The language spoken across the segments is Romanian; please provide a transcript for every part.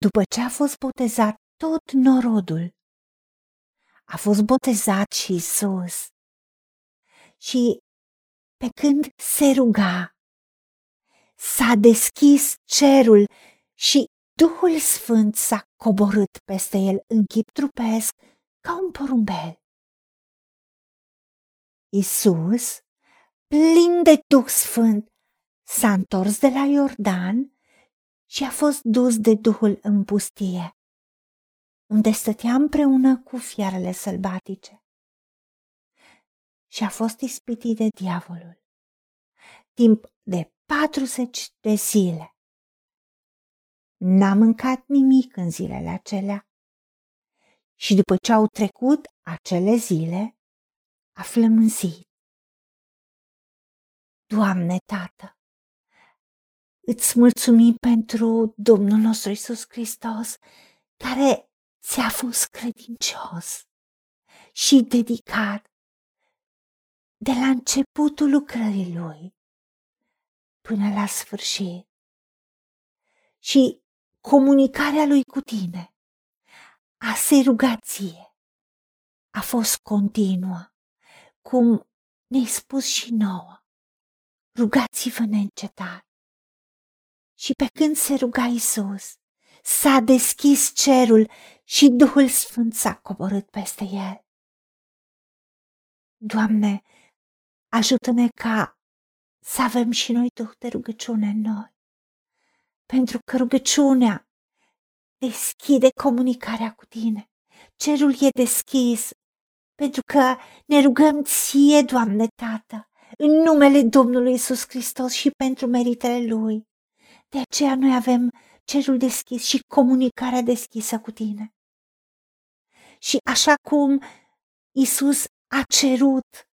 După ce a fost botezat tot norodul, a fost botezat și Isus. Și pe când se ruga, s-a deschis cerul și Duhul Sfânt s-a coborât peste el în chip trupesc ca un porumbel. Isus, plin de Duh Sfânt, s-a întors de la Iordan și a fost dus de Duhul în pustie, unde stătea împreună cu fiarele sălbatice. Și a fost ispitit de diavolul timp de 40 de zile. N-a mâncat nimic în zilele acelea și după ce au trecut acele zile, a flămânzit. Doamne, Tată, îți mulțumim pentru Domnul nostru Isus Hristos, care ți-a fost credincios și dedicat de la începutul lucrării Lui până la sfârșit. Și comunicarea Lui cu tine, a se rugație, a fost continuă, cum ne-ai spus și nouă. Rugați-vă neîncetat. Și pe când se ruga Isus, s-a deschis cerul și Duhul Sfânt s-a coborât peste el. Doamne, ajută-ne ca să avem și noi Duh de rugăciune în noi, pentru că rugăciunea deschide comunicarea cu tine. Cerul e deschis, pentru că ne rugăm ție, Doamne Tată, în numele Domnului Isus Hristos și pentru meritele Lui. De aceea noi avem cerul deschis și comunicarea deschisă cu tine. Și așa cum Isus a cerut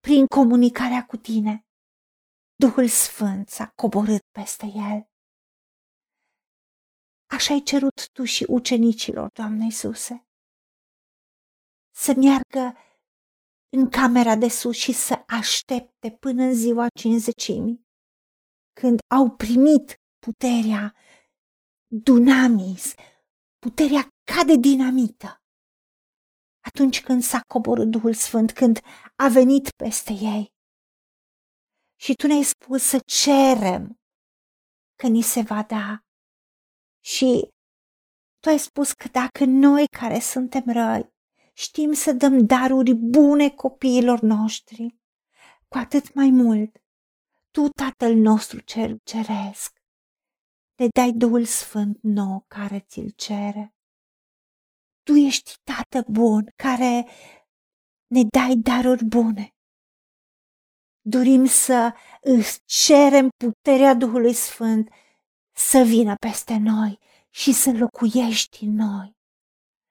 prin comunicarea cu tine, Duhul Sfânt s-a coborât peste el. Așa ai cerut tu și ucenicilor, Doamne Iisuse, să meargă în camera de sus și să aștepte până în ziua cinzecimii, când au primit puterea dunamis, puterea ca de dinamită. Atunci când s-a coborât Duhul Sfânt, când a venit peste ei. Și tu ne-ai spus să cerem că ni se va da. Și tu ai spus că dacă noi care suntem răi știm să dăm daruri bune copiilor noștri, cu atât mai mult, tu, Tatăl nostru cel ceresc, ne dai Duhul Sfânt nou care ți-l cere. Tu ești Tată bun care ne dai daruri bune. Dorim să îți cerem puterea Duhului Sfânt să vină peste noi și să locuiești în noi.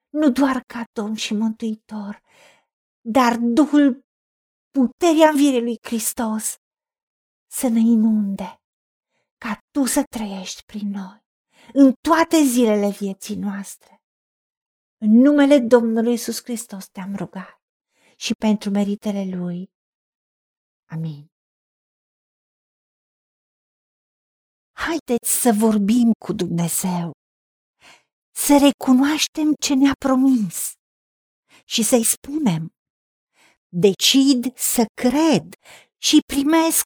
Nu doar ca Domn și Mântuitor, dar Duhul puterea învierii lui Hristos să ne inunde, ca Tu să trăiești prin noi în toate zilele vieții noastre. În numele Domnului Isus Hristos te-am rugat și pentru meritele Lui. Amin. Haideți să vorbim cu Dumnezeu, să recunoaștem ce ne-a promis și să-i spunem, decid să cred și primesc